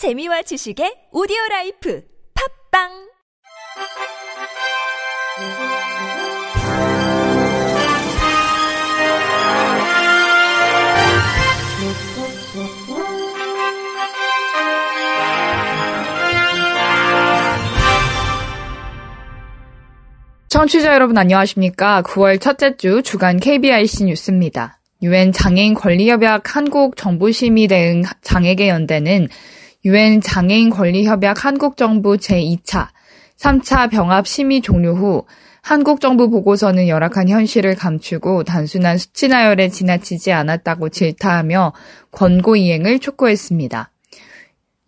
재미와 지식의 오디오 라이프 팟빵 청취자 여러분 안녕하십니까? 9월 첫째 주 주간 KBIC 뉴스입니다. 유엔 장애인 권리협약 한국정부심의 대응 장애계 연대는 유엔 장애인 권리협약 한국정부 제2차, 3차 병합 심의 종료 후 한국 정부 보고서는 열악한 현실을 감추고 단순한 수치 나열에 지나치지 않았다고 질타하며 권고 이행을 촉구했습니다.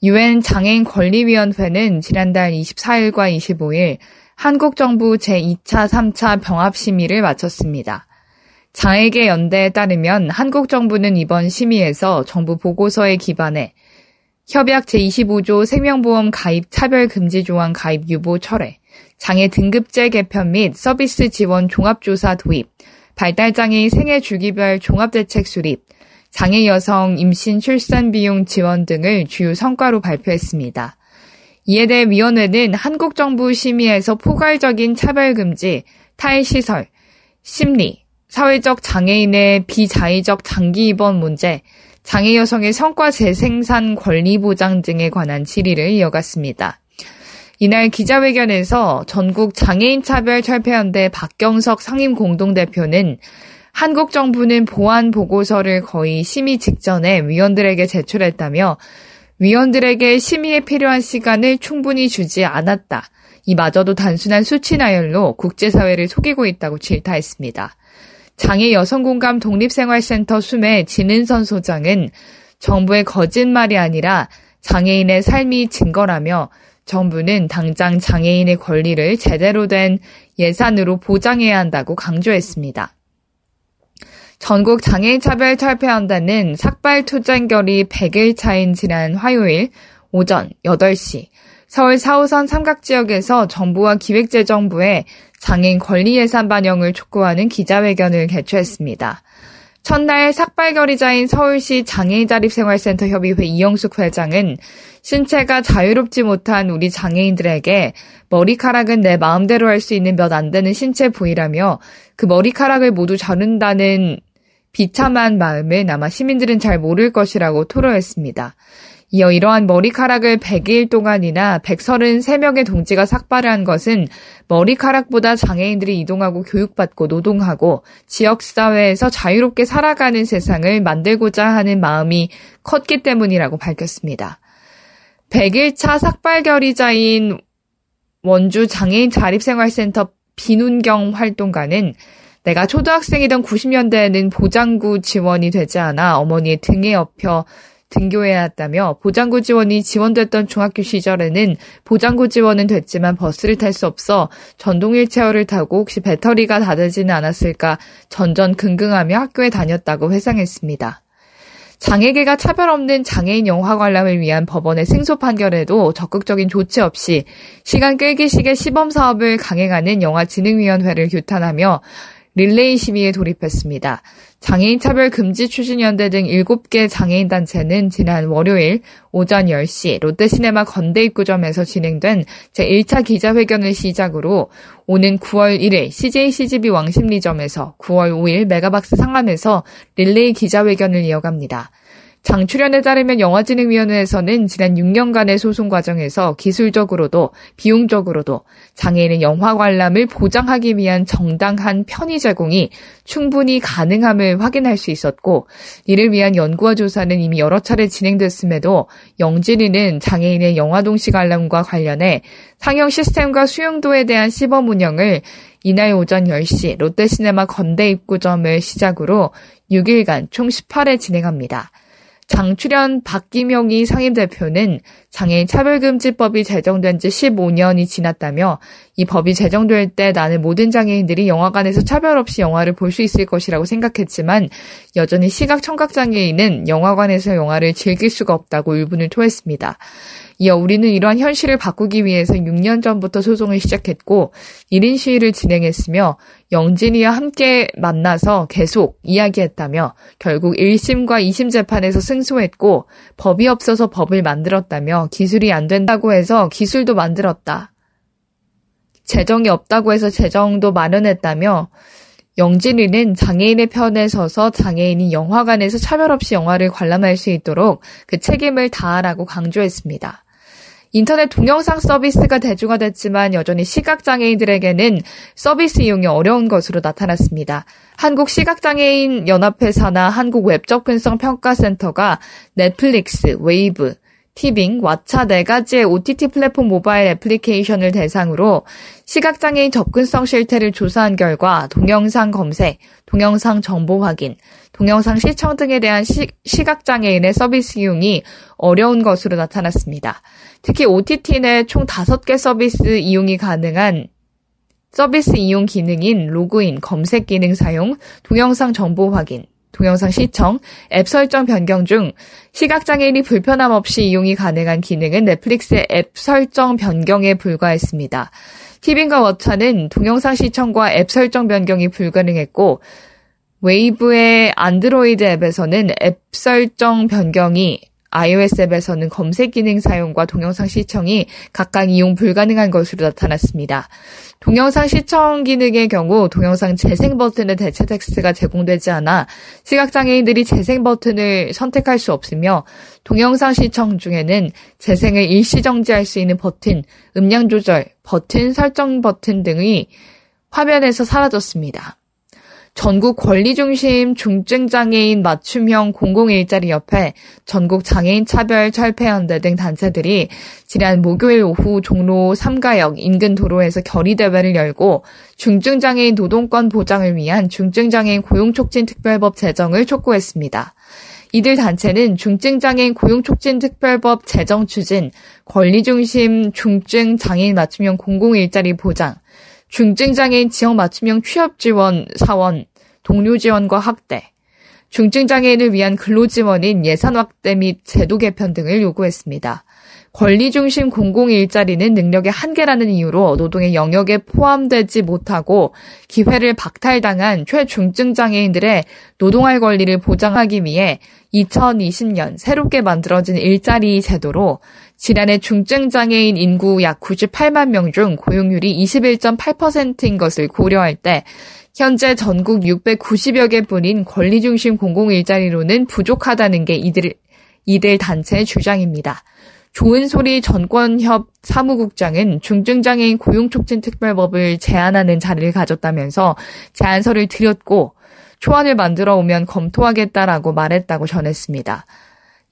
유엔 장애인 권리위원회는 지난달 24일과 25일 한국 정부 제2차, 3차 병합 심의를 마쳤습니다. 장애계 연대에 따르면 한국 정부는 이번 심의에서 정부 보고서에 기반해 협약 제25조 생명보험 가입 차별 금지 조항 가입 유보 철회, 장애 등급제 개편 및 서비스 지원 종합조사 도입, 발달장애인 생애 주기별 종합대책 수립, 장애 여성 임신 출산 비용 지원 등을 주요 성과로 발표했습니다. 이에 대해 위원회는 한국 정부 심의에서 포괄적인 차별 금지, 탈시설, 심리, 사회적 장애인의 비자의적 장기 입원 문제, 장애 여성의 성과 재생산 권리 보장 등에 관한 질의를 이어갔습니다. 이날 기자회견에서 전국 장애인 차별 철폐연대 박경석 상임 공동대표는 한국 정부는 보안 보고서를 거의 심의 직전에 위원들에게 제출했다며 위원들에게 심의에 필요한 시간을 충분히 주지 않았다. 이마저도 단순한 수치 나열로 국제사회를 속이고 있다고 질타했습니다. 장애 여성공감 독립생활센터 수매 진은선 소장은 정부의 거짓말이 아니라 장애인의 삶이 증거라며 정부는 당장 장애인의 권리를 제대로 된 예산으로 보장해야 한다고 강조했습니다. 전국 장애인 차별 철폐한다는 삭발 투쟁결이 100일 차인 지난 화요일 오전 8시 서울 4호선 삼각지역에서 정부와 기획재정부에 장애인 권리 예산 반영을 촉구하는 기자회견을 개최했습니다. 첫날 삭발결의자인 서울시 장애인 자립생활센터 협의회 이영숙 회장은 신체가 자유롭지 못한 우리 장애인들에게 머리카락은 내 마음대로 할 수 있는 몇 안 되는 신체 부위라며 그 머리카락을 모두 자른다는 비참한 마음을 아마 시민들은 잘 모를 것이라고 토로했습니다. 이어 이러한 머리카락을 100일 동안이나 133명의 동지가 삭발을 한 것은 머리카락보다 장애인들이 이동하고 교육받고 노동하고 지역사회에서 자유롭게 살아가는 세상을 만들고자 하는 마음이 컸기 때문이라고 밝혔습니다. 100일차 삭발 결의자인 원주 장애인 자립생활센터 비눈경 활동가는 내가 초등학생이던 90년대에는 보장구 지원이 되지 않아 어머니의 등에 업혀 등교해야 했다며 보장구 지원이 지원됐던 중학교 시절에는 보장구 지원은 됐지만 버스를 탈 수 없어 전동 휠체어를 타고 혹시 배터리가 다 되지는 않았을까 전전긍긍하며 학교에 다녔다고 회상했습니다. 장애계가 차별 없는 장애인 영화 관람을 위한 법원의 승소 판결에도 적극적인 조치 없이 시간 끌기식의 시범 사업을 강행하는 영화진흥위원회를 규탄하며 릴레이 시위에 돌입했습니다. 장애인 차별 금지 추진연대 등 7개 장애인 단체는 지난 월요일 오전 10시 롯데시네마 건대 입구점에서 진행된 제1차 기자회견을 시작으로 오는 9월 1일 CJ CGV 왕십리점에서 9월 5일 메가박스 상암에서 릴레이 기자회견을 이어갑니다. 장출연에 따르면 영화진흥위원회에서는 지난 6년간의 소송 과정에서 기술적으로도 비용적으로도 장애인의 영화 관람을 보장하기 위한 정당한 편의 제공이 충분히 가능함을 확인할 수 있었고 이를 위한 연구와 조사는 이미 여러 차례 진행됐음에도 영진이는 장애인의 영화 동시 관람과 관련해 상영 시스템과 수용도에 대한 시범 운영을 이날 오전 10시 롯데시네마 건대 입구점을 시작으로 6일간 총 18회 진행합니다. 장출연 박기명이 상임대표는 장애인 차별금지법이 제정된 지 15년이 지났다며 이 법이 제정될 때 나는 모든 장애인들이 영화관에서 차별 없이 영화를 볼 수 있을 것이라고 생각했지만 여전히 시각 청각 장애인은 영화관에서 영화를 즐길 수가 없다고 울분을 토했습니다. 이어 우리는 이러한 현실을 바꾸기 위해서 6년 전부터 소송을 시작했고 1인 시위를 진행했으며 영진이와 함께 만나서 계속 이야기했다며 결국 1심과 2심 재판에서 승 승소했고 법이 없어서 법을 만들었다며 기술이 안 된다고 해서 기술도 만들었다. 재정이 없다고 해서 재정도 마련했다며 영진위는 장애인의 편에 서서 장애인이 영화관에서 차별 없이 영화를 관람할 수 있도록 그 책임을 다하라고 강조했습니다. 인터넷 동영상 서비스가 대중화됐지만 여전히 시각장애인들에게는 서비스 이용이 어려운 것으로 나타났습니다. 한국시각장애인 연합회 산하 한국웹접근성평가센터가 넷플릭스, 웨이브, 티빙, 왓챠 네 가지의 OTT 플랫폼 모바일 애플리케이션을 대상으로 시각장애인 접근성 실태를 조사한 결과 동영상 검색, 동영상 정보 확인, 동영상 시청 등에 대한 시, 시각장애인의 서비스 이용이 어려운 것으로 나타났습니다. 특히 OTT 내 총 5개 서비스 이용이 가능한 서비스 이용 기능인 로그인, 검색 기능 사용, 동영상 정보 확인, 동영상 시청, 앱 설정 변경 중 시각장애인이 불편함 없이 이용이 가능한 기능은 넷플릭스의 앱 설정 변경에 불과했습니다. 티빙과 왓챠는 동영상 시청과 앱 설정 변경이 불가능했고 웨이브의 안드로이드 앱에서는 앱 설정 변경이 iOS 앱에서는 검색 기능 사용과 동영상 시청이 각각 이용 불가능한 것으로 나타났습니다. 동영상 시청 기능의 경우 동영상 재생 버튼의 대체 텍스트가 제공되지 않아 시각장애인들이 재생 버튼을 선택할 수 없으며 동영상 시청 중에는 재생을 일시 정지할 수 있는 버튼, 음량 조절, 버튼 설정 버튼 등이 화면에서 사라졌습니다. 전국 권리중심 중증장애인 맞춤형 공공일자리 옆에 전국 장애인 차별 철폐연대 등 단체들이 지난 목요일 오후 종로 3가역 인근 도로에서 결의대회를 열고 중증장애인 노동권 보장을 위한 중증장애인 고용촉진 특별법 제정을 촉구했습니다. 이들 단체는 중증장애인 고용촉진특별법 제정 추진, 권리중심 중증장애인 맞춤형 공공일자리 보장, 중증장애인 지역 맞춤형 취업 지원 사원, 동료 지원과 확대, 중증장애인을 위한 근로 지원인 예산 확대 및 제도 개편 등을 요구했습니다. 권리중심 공공일자리는 능력의 한계라는 이유로 노동의 영역에 포함되지 못하고 기회를 박탈당한 최중증 장애인들의 노동할 권리를 보장하기 위해 2020년 새롭게 만들어진 일자리 제도로 지난해 중증 장애인 인구 약 98만 명 중 고용률이 21.8%인 것을 고려할 때 현재 전국 690여 개뿐인 권리중심 공공일자리로는 부족하다는 게 이들, 이들 단체의 주장입니다. 좋은 소리 전권협 사무국장은 중증장애인 고용촉진특별법을 제안하는 자리를 가졌다면서 제안서를 드렸고 초안을 만들어 오면 검토하겠다라고 말했다고 전했습니다.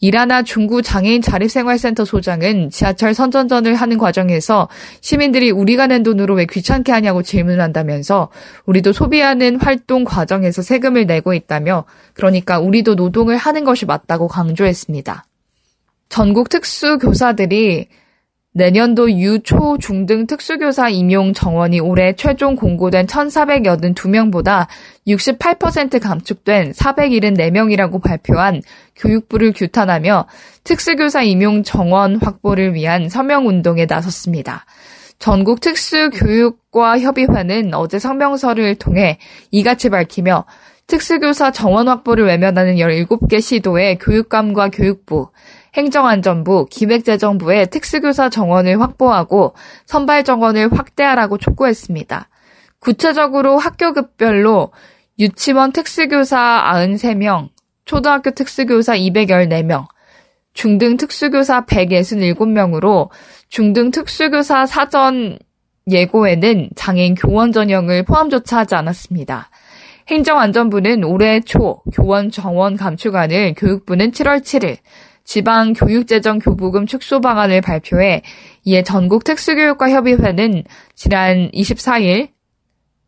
이라나 중구 장애인 자립생활센터 소장은 지하철 선전전을 하는 과정에서 시민들이 우리가 낸 돈으로 왜 귀찮게 하냐고 질문을 한다면서 우리도 소비하는 활동 과정에서 세금을 내고 있다며 그러니까 우리도 노동을 하는 것이 맞다고 강조했습니다. 전국 특수교사들이 내년도 유, 초, 중등 특수교사 임용 정원이 올해 최종 공고된 1,482명보다 68% 감축된 474명이라고 발표한 교육부를 규탄하며 특수교사 임용 정원 확보를 위한 서명 운동에 나섰습니다. 전국 특수교육과 협의회는 어제 성명서를 통해 이같이 밝히며 특수교사 정원 확보를 외면하는 17개 시도에 교육감과 교육부, 행정안전부, 기획재정부의 특수교사 정원을 확보하고 선발 정원을 확대하라고 촉구했습니다. 구체적으로 학교급별로 유치원 특수교사 93명, 초등학교 특수교사 214명, 중등 특수교사 167명으로 중등 특수교사 사전 예고에는 장애인 교원 전형을 포함조차 하지 않았습니다. 행정안전부는 올해 초 교원 정원 감축안을 교육부는 7월 7일 지방 교육재정 교부금 축소 방안을 발표해 이에 전국 특수교육과 협의회는 지난 24일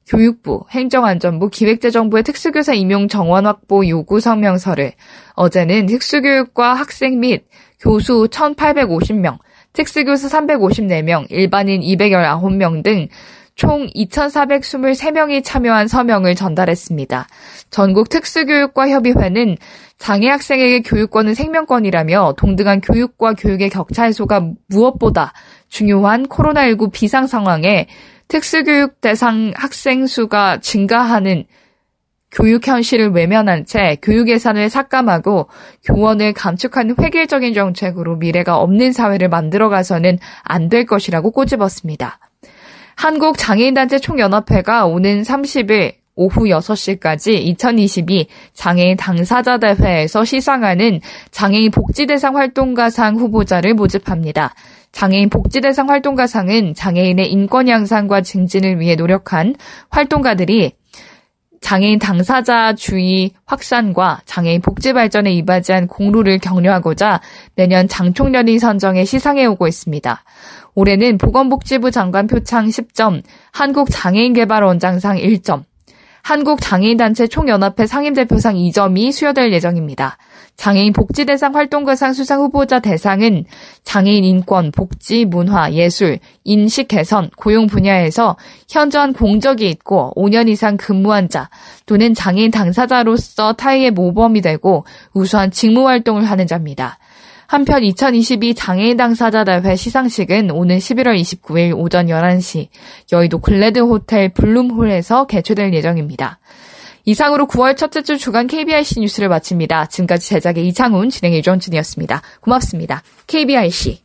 교육부, 행정안전부, 기획재정부의 특수교사 임용 정원 확보 요구 성명서를 어제는 특수교육과 학생 및 교수 1,850명, 특수교사 354명, 일반인 219명 등 총 2,423명이 참여한 서명을 전달했습니다. 전국 특수교육과 협의회는 장애 학생에게 교육권은 생명권이라며 동등한 교육과 교육의 격차 해소가 무엇보다 중요한 코로나19 비상 상황에 특수교육 대상 학생 수가 증가하는 교육 현실을 외면한 채 교육 예산을 삭감하고 교원을 감축한 획일적인 정책으로 미래가 없는 사회를 만들어가서는 안 될 것이라고 꼬집었습니다. 한국장애인단체 총연합회가 오는 30일 오후 6시까지 2022 장애인 당사자 대회에서 시상하는 장애인 복지대상 활동가상 후보자를 모집합니다. 장애인 복지대상 활동가상은 장애인의 인권 향상과 증진을 위해 노력한 활동가들이 장애인 당사자 주의 확산과 장애인 복지 발전에 이바지한 공로를 격려하고자 매년 장총련이 선정해 시상해 오고 있습니다. 올해는 보건복지부 장관 표창 10점, 한국장애인개발원장상 1점, 한국장애인단체 총연합회 상임대표상 2점이 수여될 예정입니다. 장애인 복지대상 활동가상 수상 후보자 대상은 장애인 인권, 복지, 문화, 예술, 인식 개선, 고용 분야에서 현저한 공적이 있고 5년 이상 근무한 자 또는 장애인 당사자로서 타의의 모범이 되고 우수한 직무 활동을 하는 자입니다. 한편 2022 장애인 당사자 대회 시상식은 오는 11월 29일 오전 11시 여의도 글래드 호텔 블룸홀에서 개최될 예정입니다. 이상으로 9월 첫째 주 주간 KBIC 뉴스를 마칩니다. 지금까지 제작의 이창훈, 진행의 유정준이었습니다. 고맙습니다. KBIC.